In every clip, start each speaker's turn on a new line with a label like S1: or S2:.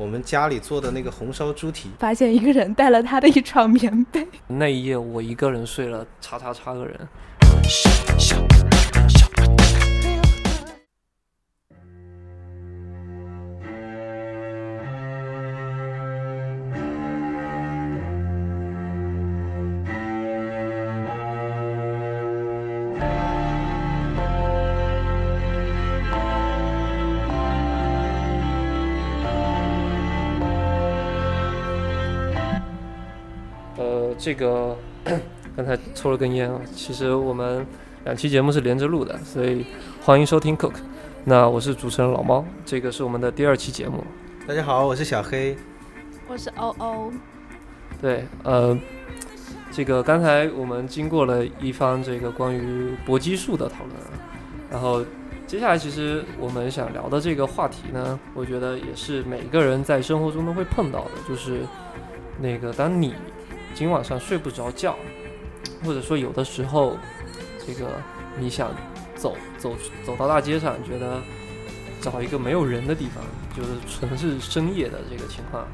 S1: 我们家里做的那个红烧猪蹄，
S2: 发现一个人带了他的一床棉被。
S3: 那一夜我一个人睡了叉叉叉个人。这个刚才抽了根烟啊。其实我们两期节目是连着录的，所以欢迎收听 Cook。那我是主持人老猫，这个是我们的第二期节目。
S1: 大家好，我是小黑。
S2: 我是欧欧。
S3: 对，呃，这个刚才我们经过了一番这个关于搏击术的讨论，然后接下来其实我们想聊的这个话题呢，我觉得也是每个人在生活中都会碰到的，就是那个当你今晚上睡不着觉，或者说有的时候，这个你想走走走到大街上，觉得找一个没有人的地方，就是纯是深夜的这个情况。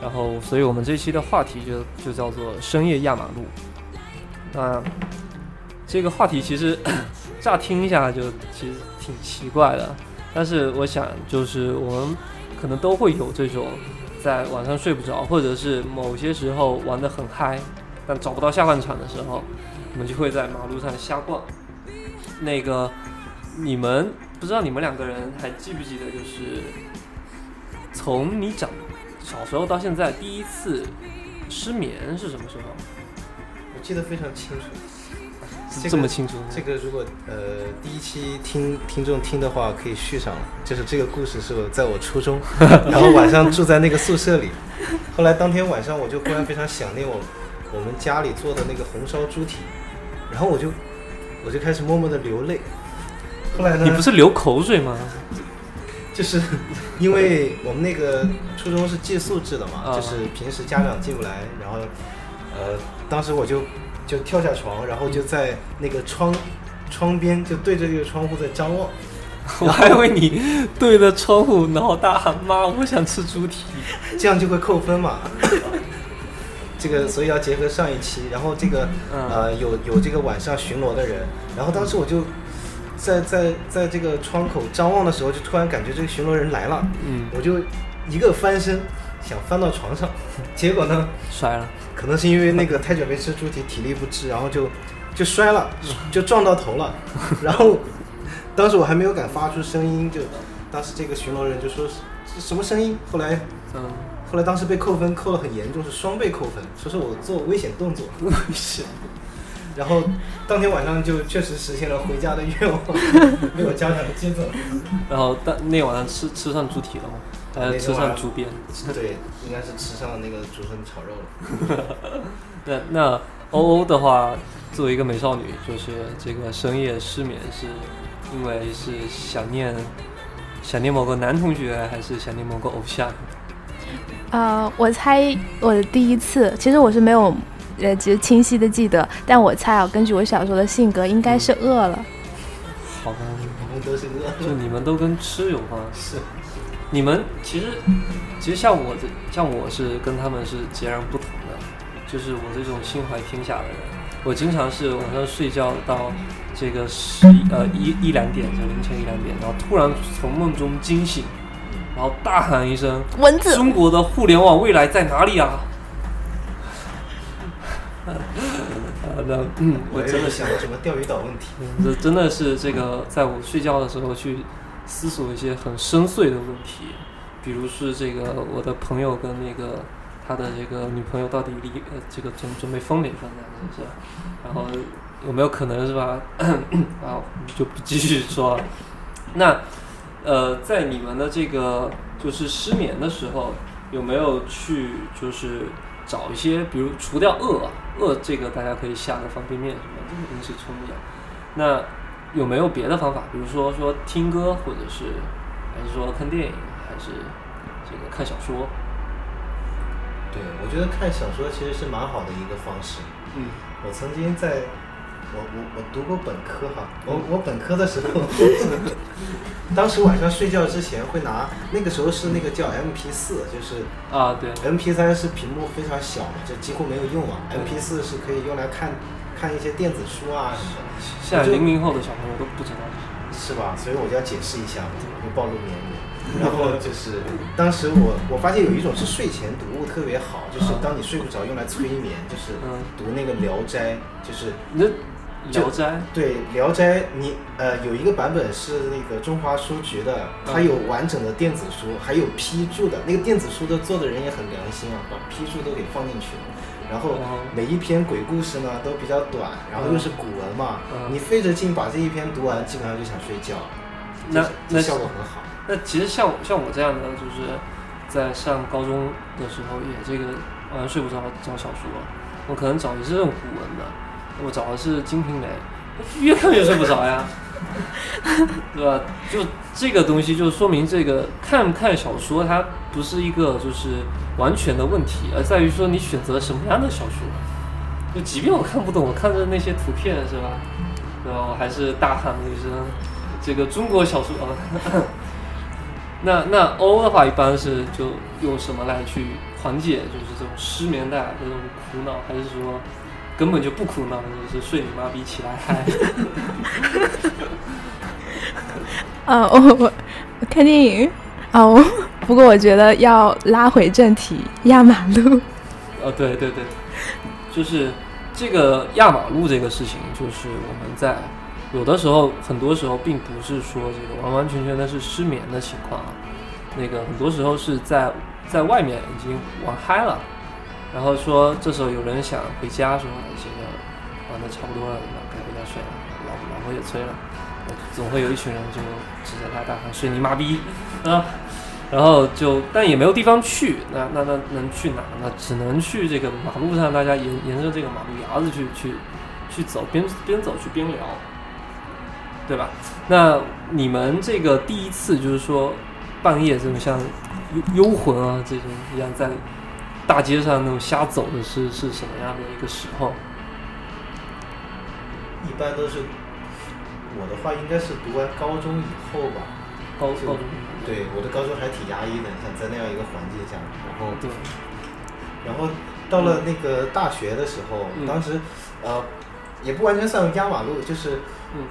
S3: 然后，所以我们这期的话题就就叫做深夜压马路。那这个话题其实 乍听一下就其实挺奇怪的，但是我想就是我们可能都会有这种在晚上睡不着，或者是某些时候玩得很嗨，但找不到下半场的时候，我们就会在马路上瞎逛。那个你们不知道你们两个人还记不记得，就是从你长小时候到现在，第一次失眠是什么时候？
S1: 我记得非常清楚，
S3: 这么清楚。
S1: 这个如果呃第一期听听众听的话，可以续上了。就是这个故事是我在我初中，然后晚上住在那个宿舍里，后来当天晚上我就忽然非常想念我我们家里做的那个红烧猪蹄，然后我就我就开始默默的流泪。后来呢？
S3: 你不是流口水吗？
S1: 就是因为我们那个初中是寄宿制的嘛，就是平时家长进不来，然后，呃，当时我就就跳下床，然后就在那个窗窗边就对着这个窗户在张望。
S3: 我还以为你对着窗户然后大喊妈，我想吃猪蹄，
S1: 这样就会扣分嘛。这个所以要结合上一期，然后这个呃有有这个晚上巡逻的人，然后当时我就。在在在这个窗口张望的时候，就突然感觉这个巡逻人来了，嗯，我就一个翻身，想翻到床上，结果呢
S3: 摔了，
S1: 可能是因为那个太久没吃猪蹄，体力不支，然后就就摔了，就撞到头了，然后当时我还没有敢发出声音，就当时这个巡逻人就说是什么声音，后来嗯，后来当时被扣分扣的很严重，是双倍扣分，说是我做危险动作，
S3: 危险。
S1: 然后当天晚上就确实实现了回家的愿望，被我家长接走。
S3: 然后当那晚上吃吃上猪蹄了吗？还是吃上猪鞭？
S1: 对，应该是吃上了那个竹笋炒肉了。
S3: 那那欧欧的话，作为一个美少女，就是这个深夜失眠，是因为是想念想念某个男同学，还是想念某个偶像？
S2: 呃，我猜我的第一次，其实我是没有。呃，其实清晰的记得，但我猜啊，根据我小时候的性格，应该是饿了。
S3: 好吧，
S1: 我们都是饿。
S3: 就你们都跟吃有关。
S1: 是。
S3: 你们其实，其实像我这，像我是跟他们是截然不同的。就是我这种心怀天下的人，我经常是晚上睡觉到这个十呃一一两点，就凌晨一两点，然后突然从梦中惊醒，然后大喊一声：“
S2: 蚊子！
S3: 中国的互联网未来在哪里啊？”啊，那嗯，
S1: 我真的想什么钓鱼岛问题？
S3: 这真的是这个，在我睡觉的时候去思索一些很深邃的问题，比如是这个我的朋友跟那个他的这个女朋友到底离呃这个准准备分没分呢？是吧？然后有没有可能是吧？啊，就不继续说了。那呃，在你们的这个就是失眠的时候，有没有去就是？找一些，比如除掉饿，饿这个大家可以下个方便面什么，这个东西冲一下。那有没有别的方法？比如说说听歌，或者是还是说看电影，还是这个看小说？
S1: 对，我觉得看小说其实是蛮好的一个方式。嗯，我曾经在我我我读过本科哈，我我本科的时候，当时晚上睡觉之前会拿那个时候是那个叫 MP 四，就是
S3: 啊对
S1: ，MP 三是屏幕非常小嘛，就几乎没有用啊，MP 四是可以用来看看一些电子书啊什么。
S3: 现在零零后的小朋友都不知道
S1: 是吧？所以我就要解释一下嘛，就暴露年龄。然后就是 当时我我发现有一种是睡前读物特别好，就是当你睡不着用来催眠，就是读那个《聊斋》，就是
S3: 那。聊斋
S1: 对聊斋，你呃有一个版本是那个中华书局的，它有完整的电子书，还有批注的。那个电子书的做的人也很良心啊，把批注都给放进去了。然后每一篇鬼故事呢都比较短，然后又是古文嘛，你费着劲把这一篇读完，基本上就想睡觉。
S3: 那那
S1: 效果很好。
S3: 那其实像像我这样的，就是在上高中的时候也这个晚上睡不着找小说，我可能找的是这种古文的。我找的是《金瓶梅》，越看越睡不着呀，对吧？就这个东西，就说明这个看不看小说，它不是一个就是完全的问题，而在于说你选择什么样的小说。就即便我看不懂，我看着那些图片是吧？对吧？我还是大喊了一声：“这个中国小说啊。”那那欧的话，一般是就用什么来去缓解，就是这种失眠带来的这种苦恼，还是说？根本就不哭闹，就是睡你妈逼起来嗨。
S2: 啊，我我看电影啊，我 不过我觉得要拉回正题，压马路。
S3: 呃，对对对，就是这个压马路这个事情，就是我们在有的时候，很多时候并不是说这个完完全全的是失眠的情况啊，那个很多时候是在在外面已经玩嗨了。然后说，这时候有人想回家，说这个玩的差不多了，那该回家睡了。老老婆也催了，总会有一群人就指着他大喊：“睡你妈逼！”啊，然后就但也没有地方去，那那那能去哪？那只能去这个马路上，大家沿沿着这个马路牙子去去去走，边边走去边聊，对吧？那你们这个第一次就是说半夜这种像幽幽魂啊这种一样在。大街上那种瞎走的是是什么样的一个时候？
S1: 一般都是我的话，应该是读完高中以后吧。
S3: 高高中
S1: 对，我的高中还挺压抑的，像在那样一个环境下，然后
S3: 对，
S1: 然后到了那个大学的时候，当时呃也不完全算压马路，就是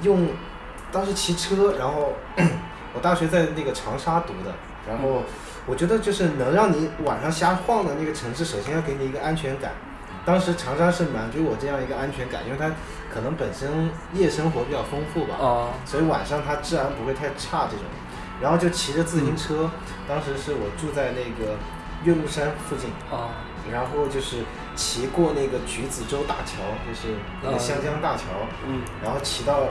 S1: 用当时骑车，然后 我大学在那个长沙读的，然后。我觉得就是能让你晚上瞎晃的那个城市，首先要给你一个安全感。当时长沙是满足我这样一个安全感，因为它可能本身夜生活比较丰富吧，所以晚上它治安不会太差这种。然后就骑着自行车，当时是我住在那个岳麓山附近，然后就是骑过那个橘子洲大桥，就是那个湘江大桥，
S3: 嗯，
S1: 然后骑到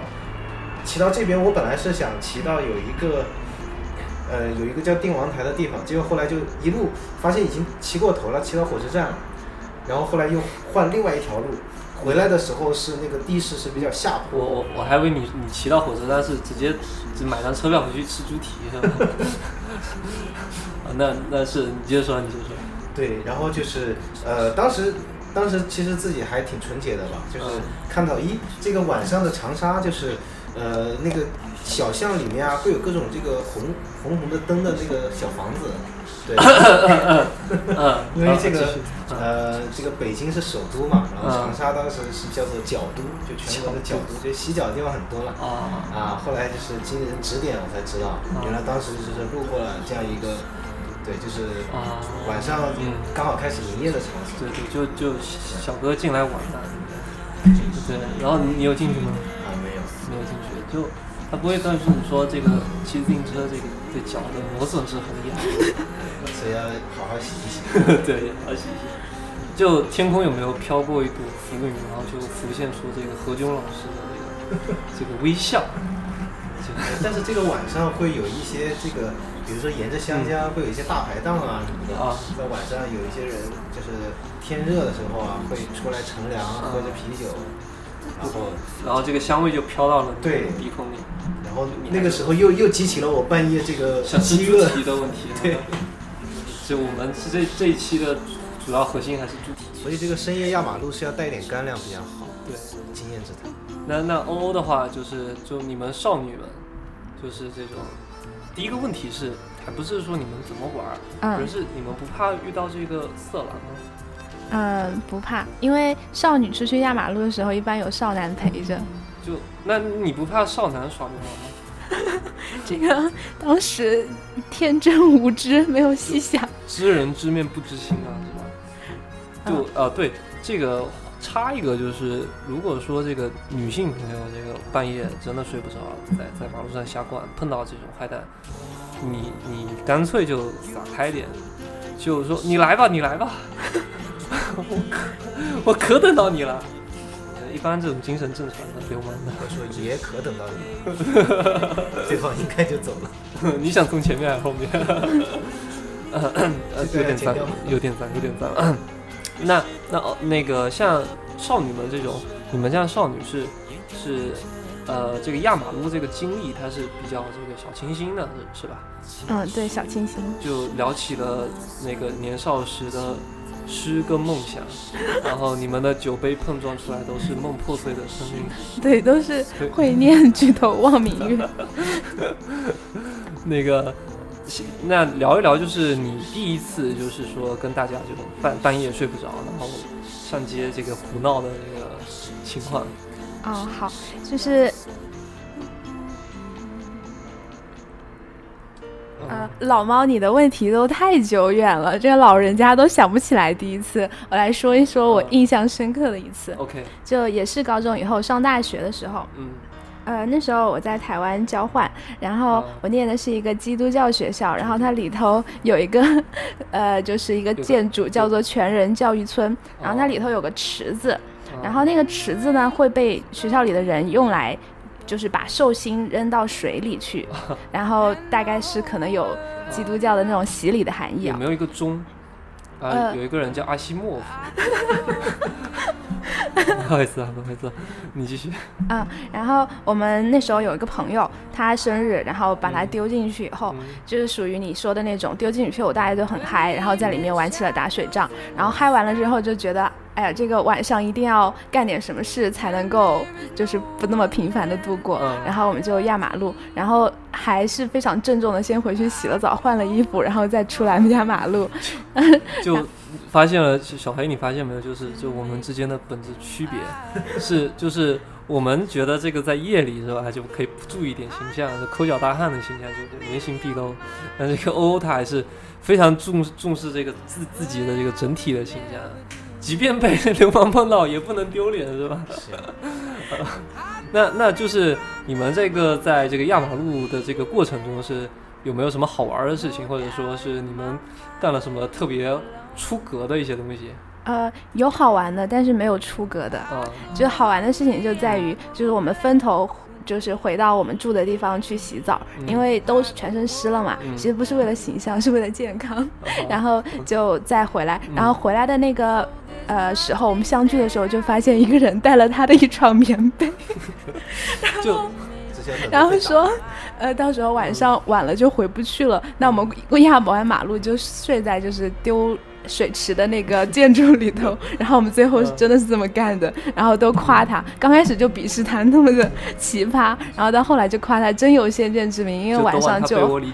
S1: 骑到这边，我本来是想骑到有一个。呃，有一个叫定王台的地方，结果后来就一路发现已经骑过头了，骑到火车站了，然后后来又换另外一条路，回来的时候是那个地势是比较下坡。
S3: 我我我还以为你你骑到火车站是直接只买张车票回去吃猪蹄是吧？啊，那那是你接着说，你接着说。
S1: 对，然后就是呃，当时当时其实自己还挺纯洁的吧，就是看到咦，这个晚上的长沙就是呃那个。小巷里面啊，会有各种这个红红红的灯的那个小房子，对，因为这个呃，这个北京是首都嘛，然后长沙当时是叫做角都，就全国的角都，就洗脚的地方很多了。啊，后来就是经人指点，我才知道，原来当时就是路过了这样一个，对，就是晚上刚好开始营业的场所。
S3: 对对，就就小哥进来玩的，对，然后你你有进去吗？
S1: 啊，没有，
S3: 没有进去，就。他不会告诉你说这个骑自行车这个对脚的磨损是很厉害，
S1: 所以要好好洗一洗。
S3: 对，好好洗一洗。就天空有没有飘过一朵浮云，然后就浮现出这个何炅老师的这个 这个微笑。
S1: 但是这个晚上会有一些这个，比如说沿着湘江会有一些大排档啊什么的啊，在晚上有一些人就是天热的时候啊，会出来乘凉，喝着啤酒。然后，
S3: 然后这个香味就飘到了
S1: 对
S3: 鼻孔里，
S1: 然后那个时候又又激起了我半夜这个
S3: 饥饿的问题。对，就我们是这这一期的主要核心还是猪蹄，
S1: 所以这个深夜压马路是要带点干粮比较好。
S3: 对，
S1: 经验之谈。
S3: 那那欧欧的话，就是就你们少女们，就是这种，第一个问题是，还不是说你们怎么玩，而是你们不怕遇到这个色狼吗？
S2: 嗯，不怕，因为少女出去压马路的时候，一般有少男陪着。
S3: 就那你不怕少男耍流氓吗？
S2: 这个当时天真无知，没有细想。
S3: 知人知面不知心啊，是吧？就啊，对，这个插一个就是，如果说这个女性朋友这个半夜真的睡不着，在在马路上瞎逛，碰到这种坏蛋，你你干脆就撒开点，就说你来吧，你来吧，我可我可等到你了。一般这种精神正常的流氓的，
S1: 我说也可等到你，对方应该就走了。
S3: 你想从前面还是后面？有点脏，有点脏，有点脏。那那哦，那个像少女们这种，你们这样少女是是呃，这个压马路这个经历，它是比较这个小清新的，是吧？
S2: 嗯，对，小清新。
S3: 就聊起了那个年少时的。诗跟梦想，然后你们的酒杯碰撞出来都是梦破碎的声音，
S2: 对，都是会念举头望明月。
S3: 那个，那聊一聊，就是你第一次，就是说跟大家这种半半夜睡不着，然后上街这个胡闹的那个情况。
S2: 哦，好，就是。呃，老猫，你的问题都太久远了，这个老人家都想不起来第一次。我来说一说我印象深刻的一次。
S3: OK，
S2: 就也是高中以后上大学的时候。嗯。呃，那时候我在台湾交换，然后我念的是一个基督教学校，然后它里头有一个，呃，就是一个建筑叫做全人教育村，然后它里头有个池子，然后那个池子呢会被学校里的人用来。就是把寿星扔到水里去，然后大概是可能有基督教的那种洗礼的含义
S3: 啊。有没有一个钟？啊，有一个人叫阿西莫夫。不好意思啊，不好意思，你继续。
S2: 嗯，然后我们那时候有一个朋友，他生日，然后把他丢进去以后，就是属于你说的那种丢进去，我大家就很嗨，然后在里面玩起了打水仗，然后嗨完了之后就觉得。哎呀，这个晚上一定要干点什么事才能够，就是不那么平凡的度过。然后我们就压马路，然后还是非常郑重的先回去洗了澡，换了衣服，然后再出来压马路。
S3: 就发现了，小黑，你发现没有？就是就我们之间的本质区别是，就是我们觉得这个在夜里是吧，就可以注意点形象，抠脚大汉的形象就原形毕露。但这个欧欧他还是非常重重视这个自自己的这个整体的形象。即便被 流氓碰到，也不能丢脸，是吧？是。那那就是你们这个在这个压马路的这个过程中，是有没有什么好玩的事情，或者说是你们干了什么特别出格的一些东西？
S2: 呃，有好玩的，但是没有出格的。嗯。就好玩的事情就在于，就是我们分头。就是回到我们住的地方去洗澡，因为都是全身湿了嘛。其实不是为了形象，是为了健康。然后就再回来，然后回来的那个呃时候，我们相聚的时候就发现一个人带了他的一床棉被，然后然后说，呃，到时候晚上晚了就回不去了。那我们压完马路就睡在就是丢。水池的那个 建筑里头，然后我们最后是真的是这么干的，然后都夸他。刚开始就鄙视他那么的奇葩，然后到后来就夸他真有先见之明，因为晚上就，因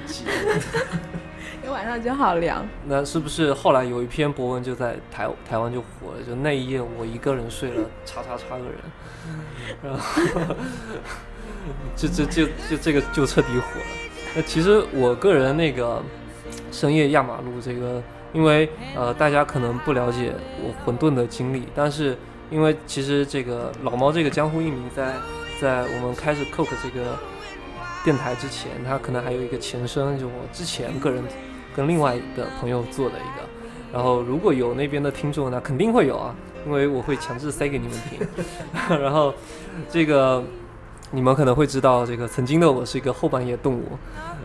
S2: 为晚上就好凉。
S3: 那是不是后来有一篇博文就在台台湾就火了？就那一夜我一个人睡了叉叉叉个人，然后就就就就这个就彻底火了。那其实我个人那个深夜压马路这个。因为呃，大家可能不了解我混沌的经历，但是因为其实这个老猫这个江湖艺名，在在我们开始 Coke 这个电台之前，它可能还有一个前身，就我之前个人跟另外的朋友做的一个。然后如果有那边的听众，那肯定会有啊，因为我会强制塞给你们听。然后这个你们可能会知道，这个曾经的我是一个后半夜动物。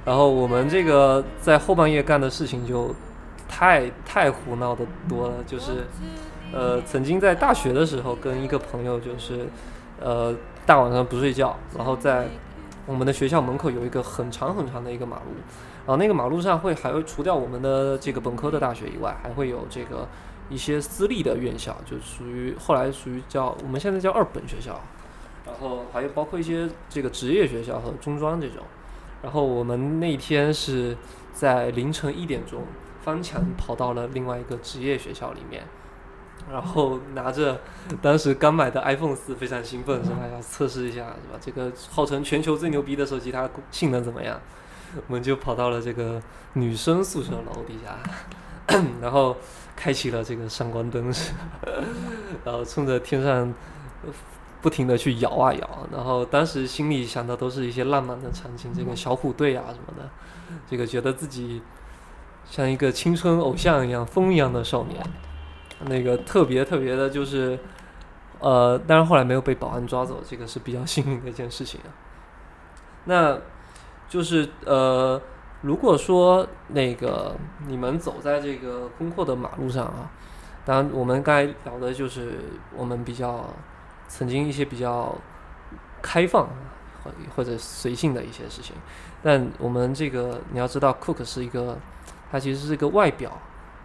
S3: 然后我们这个在后半夜干的事情就。太太胡闹的多了，就是，呃，曾经在大学的时候跟一个朋友，就是，呃，大晚上不睡觉，然后在我们的学校门口有一个很长很长的一个马路，然后那个马路上会还会除掉我们的这个本科的大学以外，还会有这个一些私立的院校，就属于后来属于叫我们现在叫二本学校，然后还有包括一些这个职业学校和中专这种。然后我们那天是在凌晨一点钟翻墙跑到了另外一个职业学校里面，然后拿着当时刚买的 iPhone 四，非常兴奋，说哎要测试一下，是吧？这个号称全球最牛逼的手机，它性能怎么样？我们就跑到了这个女生宿舍楼底下，然后开启了这个闪光灯，然后冲着天上不停的去摇啊摇，然后当时心里想的都是一些浪漫的场景，这个小虎队啊什么的，这个觉得自己像一个青春偶像一样风一样的少年，那个特别特别的就是，呃，当然后来没有被保安抓走，这个是比较幸运的一件事情啊。那就是呃，如果说那个你们走在这个空阔的马路上啊，当然我们刚才聊的就是我们比较。曾经一些比较开放或或者随性的一些事情，但我们这个你要知道，Cook 是一个，他其实是一个外表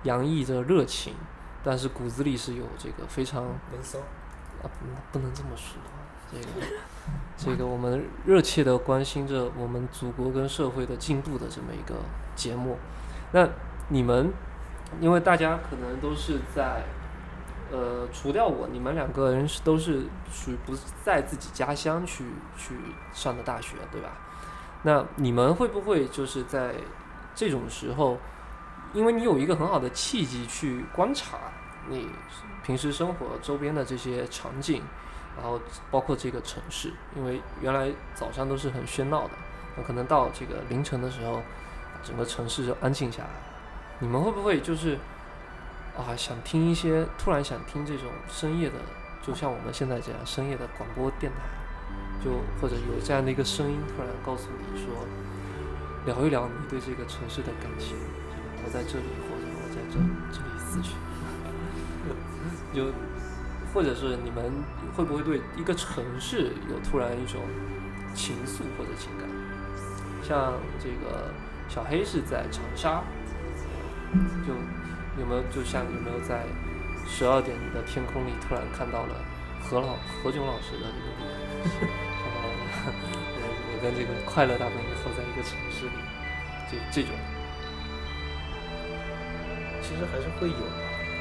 S3: 洋溢着热情，但是骨子里是有这个非常
S1: 闷骚
S3: 啊，不能这么说，这个这个我们热切的关心着我们祖国跟社会的进步的这么一个节目。那你们，因为大家可能都是在。呃，除掉我，你们两个人是都是属于不在自己家乡去去上的大学，对吧？那你们会不会就是在这种时候，因为你有一个很好的契机去观察你平时生活周边的这些场景，然后包括这个城市，因为原来早上都是很喧闹的，那可能到这个凌晨的时候，整个城市就安静下来了。你们会不会就是？啊，想听一些，突然想听这种深夜的，就像我们现在这样深夜的广播电台，就或者有这样的一个声音，突然告诉你说，聊一聊你对这个城市的感情，我在这里，或者我在这这里死去，就或者是你们会不会对一个城市有突然一种情愫或者情感？像这个小黑是在长沙，就。有没有就像有没有在十二点的天空里突然看到了何老何炅老师的这个脸，我跟这个快乐大本营活在一个城市里，这这种，
S1: 其实还是会有，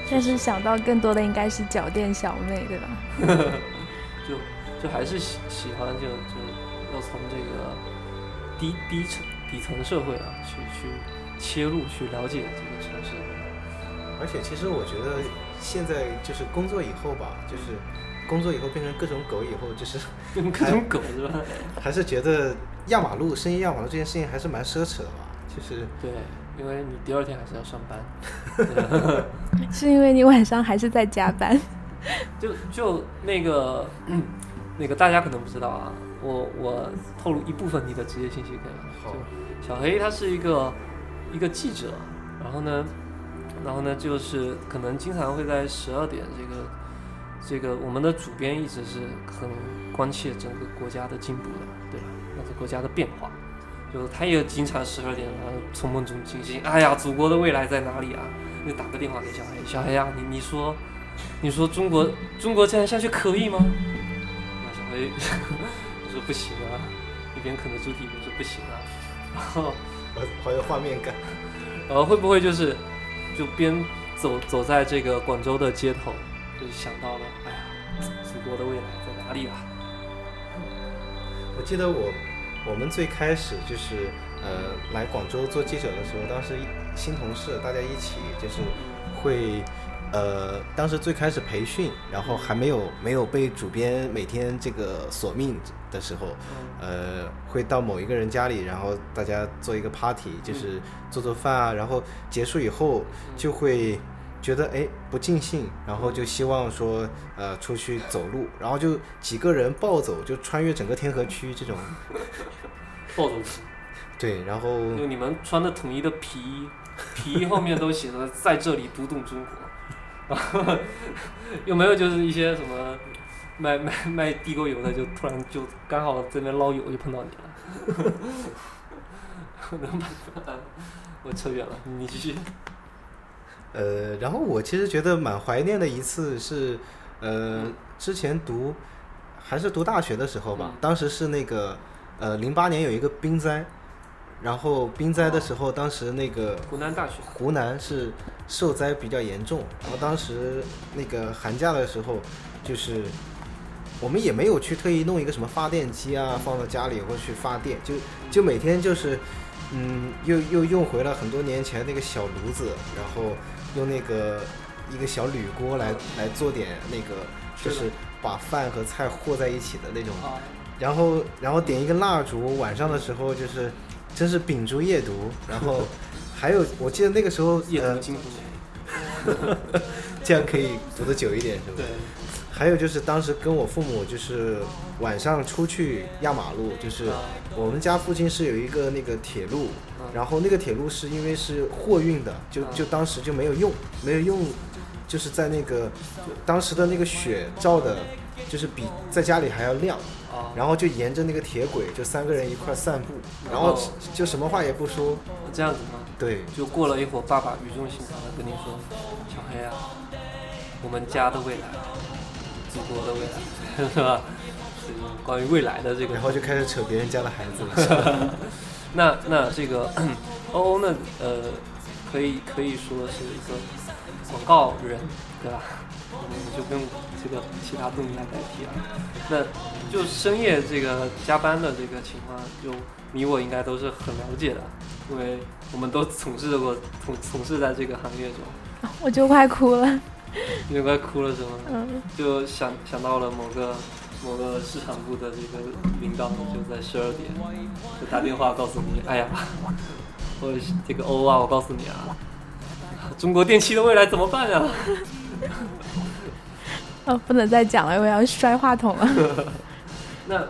S2: 但是想到更多的应该是脚垫小妹，对吧？
S3: 就就还是喜喜欢就就要从这个低低层底层社会啊去去切入去了解这个城市。
S1: 而且其实我觉得现在就是工作以后吧，就是工作以后变成各种狗以后，就是
S3: 各种狗是吧？
S1: 还是觉得压马路、深夜压马路这件事情还是蛮奢侈的吧？就是
S3: 对，因为你第二天还是要上班，
S2: 是因为你晚上还是在加班？
S3: 就就那个嗯 那个大家可能不知道啊，我我透露一部分你的职业信息可以吗？
S1: 好，
S3: 小黑他是一个一个记者，然后呢。然后呢，就是可能经常会在十二点，这个这个我们的主编一直是很关切整个国家的进步的，对吧？或者国家的变化，就他也经常十二点然后从梦中惊醒，哎呀，祖国的未来在哪里啊？就打个电话给小黑，小黑呀，你你说，你说中国中国这样下去可以吗？那小黑我说不行啊，一边啃着猪蹄，说不行啊，然后
S1: 好有画面感，
S3: 然后会不会就是？就边走走在这个广州的街头，就想到了，哎呀，祖国的未来在哪里啊？
S1: 我记得我我们最开始就是呃来广州做记者的时候，当时新同事大家一起就是会呃当时最开始培训，然后还没有没有被主编每天这个索命的时候，呃会到某一个人家里，然后大家做一个 party，就是做做饭啊，然后结束以后就会觉得哎不尽兴，然后就希望说呃出去走路，然后就几个人暴走，就穿越整个天河区这种
S3: 暴走。
S1: 对，然后
S3: 就你们穿的统一的皮衣，皮衣后面都写着在这里读懂中国，有没有就是一些什么？卖卖卖地沟油的，就突然就刚好这边捞油，就碰到你了。能吧？我扯远了，你继续。
S1: 呃，然后我其实觉得蛮怀念的一次是，呃，之前读还是读大学的时候吧，当时是那个呃零八年有一个冰灾，然后冰灾的时候，当时那个
S3: 湖南大学，
S1: 湖南是受灾比较严重，然后当时那个寒假的时候，就是我们也没有去特意弄一个什么发电机啊放到家里或去发电，就就每天就是嗯又又用回了很多年前那个小炉子，然后用那个一个小铝锅来来做点那个就是把饭和菜和在一起的那种，然后然后点一个蜡烛，晚上的时候就是真是秉烛夜读，然后 还有我记得那个时候呃
S3: 夜读
S1: 这样可以读得久一点是吧？
S3: 对，
S1: 还有就是当时跟我父母就是晚上出去压马路，就是我们家附近是有一个那个铁路，然后那个铁路是因为是货运的，就就当时就没有用，没有用，就是在那个当时的那个雪照的，就是比在家里还要亮，
S3: 啊，
S1: 然后就沿着那个铁轨就三个人一块散步，然后就什么话也不说，
S3: 这样子吗？
S1: 对，
S3: 就过了一会儿，爸爸语重心长的跟你说：“小黑啊，我们家的未来，祖国的未来，是吧？是关于未来的这个。”
S1: 然后就开始扯别人家的孩子了。
S3: 那那这个欧欧呢？呃，可以可以说是一个广告人，对吧？嗯，就不用这个其他动力来代替了。那就深夜这个加班的这个情况，就你我应该都是很了解的，因为我们都从事过从从事在这个行业中。
S2: 我就快哭了。
S3: 你就快哭了是吗？
S2: 嗯，
S3: 就想想到了某个某个市场部的这个领导，就在十二点就打电话告诉你，哎呀，我这个欧啊，我告诉你啊，中国电器的未来怎么办呀？
S2: 哦，不能再讲了，我要摔话筒了。
S3: 那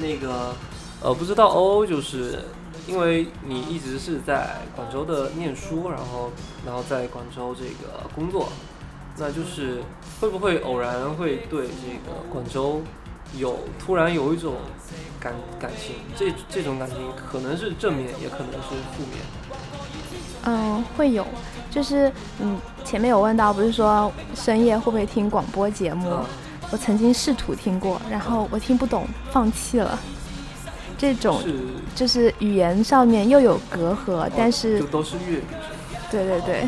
S3: 那个呃，不知道欧欧就是因为你一直是在广州的念书，然后然后在广州这个工作，那就是会不会偶然会对这个广州有突然有一种感感情？这这种感情可能是正面，也可能是负面。
S2: 嗯，会有，就是嗯，前面有问到，不是说深夜会不会听广播节目？
S3: 嗯
S2: 我曾经试图听过，然后我听不懂，放弃了。这种，就是语言上面又有隔阂，但是
S3: 就都是粤语，
S2: 对对对，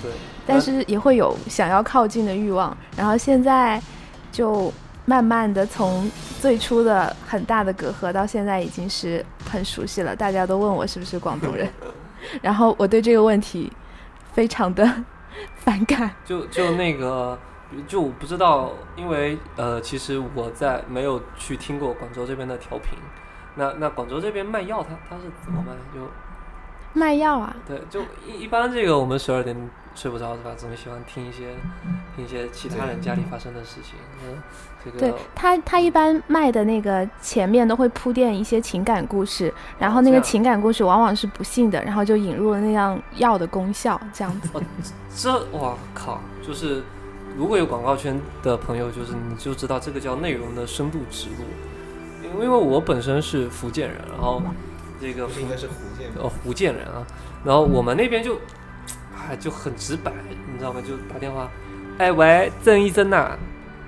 S3: 对，
S2: 但是也会有想要靠近的欲望。然后现在就慢慢的从最初的很大的隔阂，到现在已经是很熟悉了。大家都问我是不是广东人，然后我对这个问题非常的 反感。
S3: 就就那个，就我不知道，因为呃，其实我在没有去听过广州这边的调频。那那广州这边卖药它，它是怎么卖？就
S2: 卖药啊，
S3: 对，就一一般这个我们十二点睡不着是吧？总喜欢听一些听一些其他人家里发生的事情。嗯，这
S2: 对
S3: 个
S2: 他，他一般卖的那个前面都会铺垫一些情感故事，然后那个情感故事往往是不幸的，然后就引入了那样药的功效，这样子。
S3: 这哇靠，就是如果有广告圈的朋友，就是你就知道这个叫内容的深度植入。因为我本身是福建人，然后这个
S1: 不应该是福建人？
S3: 哦，福建人啊，然后我们那边就，哎，就很直白，你知道吗？就打电话，哎喂，郑医生呐、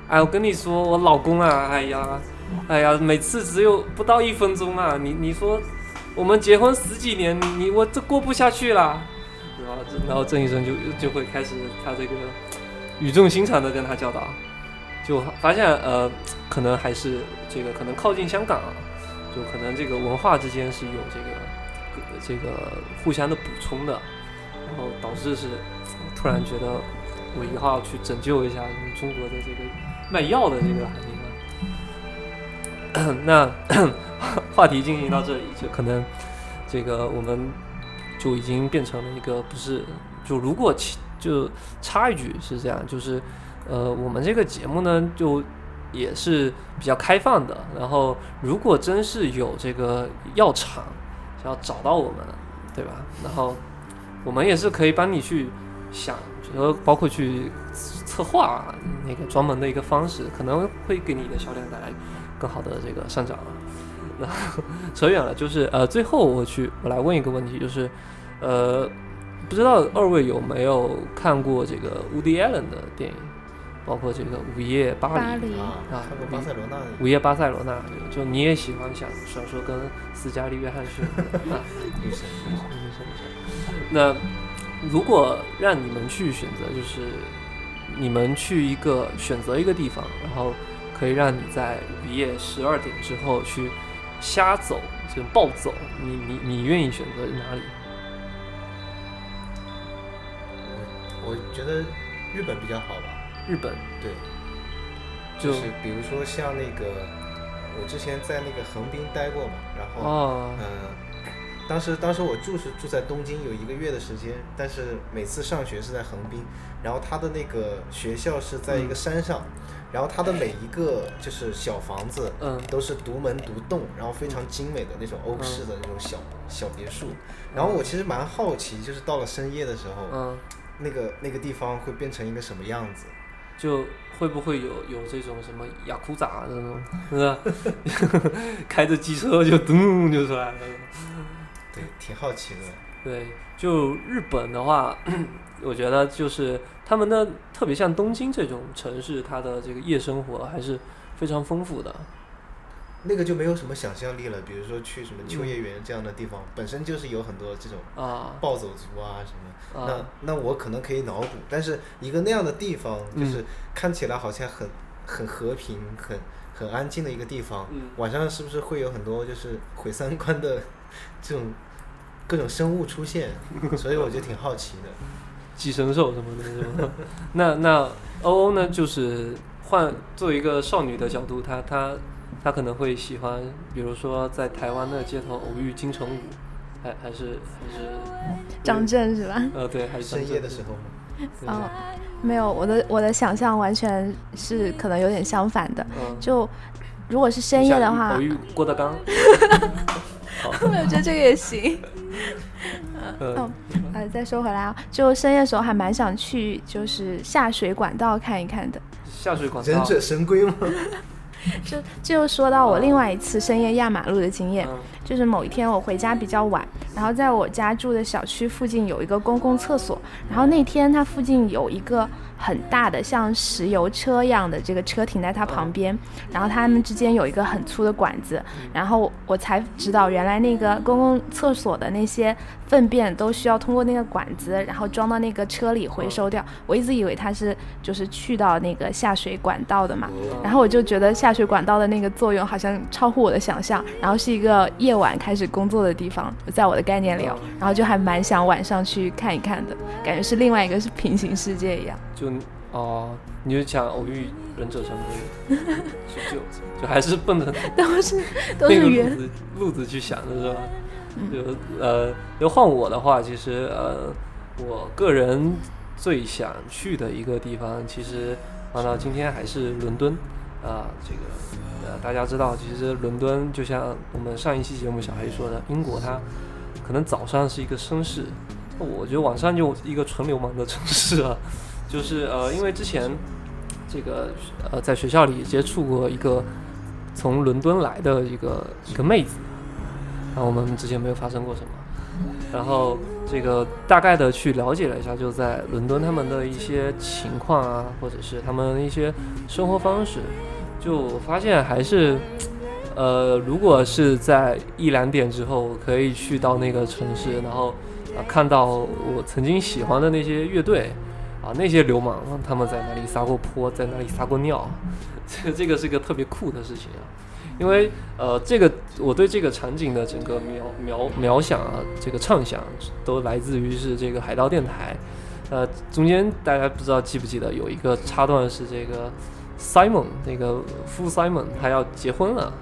S3: 哎，我跟你说，我老公啊，哎呀，哎呀，每次只有不到一分钟啊，你你说我们结婚十几年，你我这过不下去啦，然后然后郑医生就就会开始他这个语重心长的跟他教导，就发现呃，可能还是这个可能靠近香港啊，就可能这个文化之间是有这个。这个互相的补充的，然后导致是突然觉得我以后要去拯救一下中国的这个卖药的这个行业。那 话题进行到这里，就可能这个我们就已经变成了一个不是就如果其就插一句是这样，就是呃我们这个节目呢就也是比较开放的，然后如果真是有这个药厂。想要找到我们，对吧？然后我们也是可以帮你去想，比如包括去策划啊那个专门的一个方式，可能会给你的销量带来更好的这个上涨。那 扯远了，就是呃，最后我去我来问一个问题，就是呃，不知道二位有没有看过这个 Woody Allen 的电影？包括这个午夜巴
S2: 黎
S1: 啊，巴塞罗那，
S3: 午夜巴塞罗那，就你也喜欢想小说跟斯嘉丽约翰逊
S1: 啊，女神女神女神女
S3: 神。那如果让你们去选择，就是你们去一个选择一个地方，然后可以让你在午夜十二点之后去瞎走，就暴走，你你你愿意选择哪里？
S1: 我我觉得日本比较好吧。
S3: 日本
S1: 对，就是比如说像那个，我之前在那个横滨待过嘛，然后嗯，当时当时我住是住在东京有一个月的时间，但是每次上学是在横滨，然后他的那个学校是在一个山上，然后他的每一个就是小房子，
S3: 嗯，
S1: 都是独门独栋，然后非常精美的那种欧式的那种小小别墅，然后我其实蛮好奇，就是到了深夜的时候，
S3: 嗯，
S1: 那个那个地方会变成一个什么样子。
S3: 就会不会有有这种什么雅库扎那种，是吧？开着机车就咚就出来了。
S1: 对，挺好奇的。
S3: 对，就日本的话，我觉得就是他们的特别像东京这种城市，它的这个夜生活还是非常丰富的。
S1: 那个就没有什么想象力了，比如说去什么秋叶原这样的地方，本身就是有很多这种啊暴走族啊什么。那那我可能可以脑补，但是一个那样的地方，就是看起来好像很很和平、很很安静的一个地方，晚上是不是会有很多就是毁三观的 这种各种生物出现？所以我就挺好奇的，
S3: 寄生兽什么的？那那欧欧呢？就是换作为一个少女的角度，她她。她可能会喜欢，比如说在台湾的街头偶遇金城武，还还是还是
S2: 张震是吧？
S3: 呃，对，还是
S1: 深夜的时候。
S2: 哦，没有，我的我的想象完全是可能有点相反的。就如果是深夜的话，
S3: 偶遇郭德纲。
S2: 我觉得这个也行。嗯，呃，再说回来啊，就深夜的时候还蛮想去，就是下水管道看一看的。
S3: 下水管道。
S1: 忍者神龟吗？
S2: 就就说到我另外一次深夜压马路的经验，就是某一天我回家比较晚，然后在我家住的小区附近有一个公共厕所，然后那天它附近有一个。很大的像石油车一样的这个车停在它旁边，然后它们之间有一个很粗的管子，然后我才知道原来那个公共厕所的那些粪便都需要通过那个管子，然后装到那个车里回收掉。我一直以为它是就是去到那个下水管道的嘛，然后我就觉得下水管道的那个作用好像超乎我的想象，然后是一个夜晚开始工作的地方，在我的概念里哦，然后就还蛮想晚上去看一看的，感觉是另外一个是平行世界一样。
S3: 就哦，你就想偶遇忍者神龟，就就就还是奔着
S2: 都是 都是
S3: 路子路子去想的是吧？就呃，要换我的话，其实呃，我个人最想去的一个地方，其实放到今天还是伦敦啊。这个呃，大家知道，其实伦敦就像我们上一期节目小黑说的，英国它可能早上是一个绅士，我觉得晚上就一个纯流氓的城市啊。就是呃，因为之前这个呃，在学校里接触过一个从伦敦来的一个一个妹子，然后我们之前没有发生过什么，然后这个大概的去了解了一下，就在伦敦他们的一些情况啊，或者是他们一些生活方式，就发现还是呃，如果是在一两点之后可以去到那个城市，然后啊看到我曾经喜欢的那些乐队。啊，那些流氓他们在那里撒过泼，在那里撒过尿，这个这个是个特别酷的事情啊。因为呃，这个我对这个场景的整个描描描想啊，这个畅想都来自于是这个海盗电台。呃，中间大家不知道记不记得有一个插段是这个 Simon 那个夫 Simon 他要结婚了，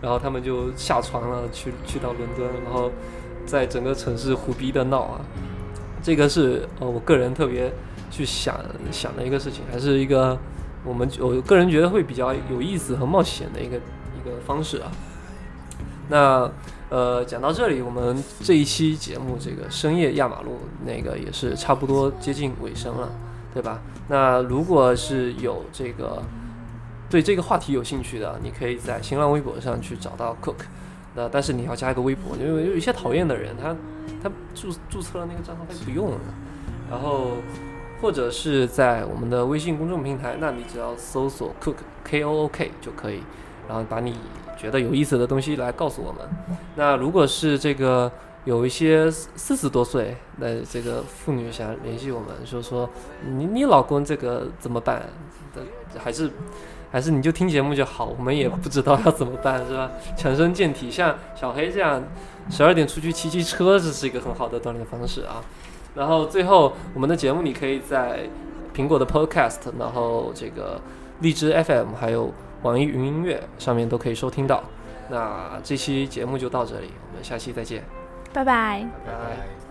S3: 然后他们就下船了，去去到伦敦，然后在整个城市胡逼的闹啊。这个是呃，我个人特别。去想想的一个事情，还是一个我们我个人觉得会比较有意思和冒险的一个一个方式啊。那呃讲到这里，我们这一期节目这个深夜压马路那个也是差不多接近尾声了，对吧？那如果是有这个对这个话题有兴趣的，你可以在新浪微博上去找到 Cook，那但是你要加一个微博，因为有一些讨厌的人，他他注注册了那个账号他不用了，然后。或者是在我们的微信公众平台，那你只要搜索 Cook K O O K 就可以，然后把你觉得有意思的东西来告诉我们。那如果是这个有一些四十多岁的这个妇女想联系我们，说说你你老公这个怎么办？还是还是你就听节目就好，我们也不知道要怎么办，是吧？强身健体，像小黑这样，十二点出去骑骑车，这是一个很好的锻炼方式啊。然后最后，我们的节目你可以在苹果的 Podcast，然后这个荔枝 FM，还有网易云音乐上面都可以收听到。那这期节目就到这里，我们下期再见，
S2: 拜拜，
S3: 拜拜。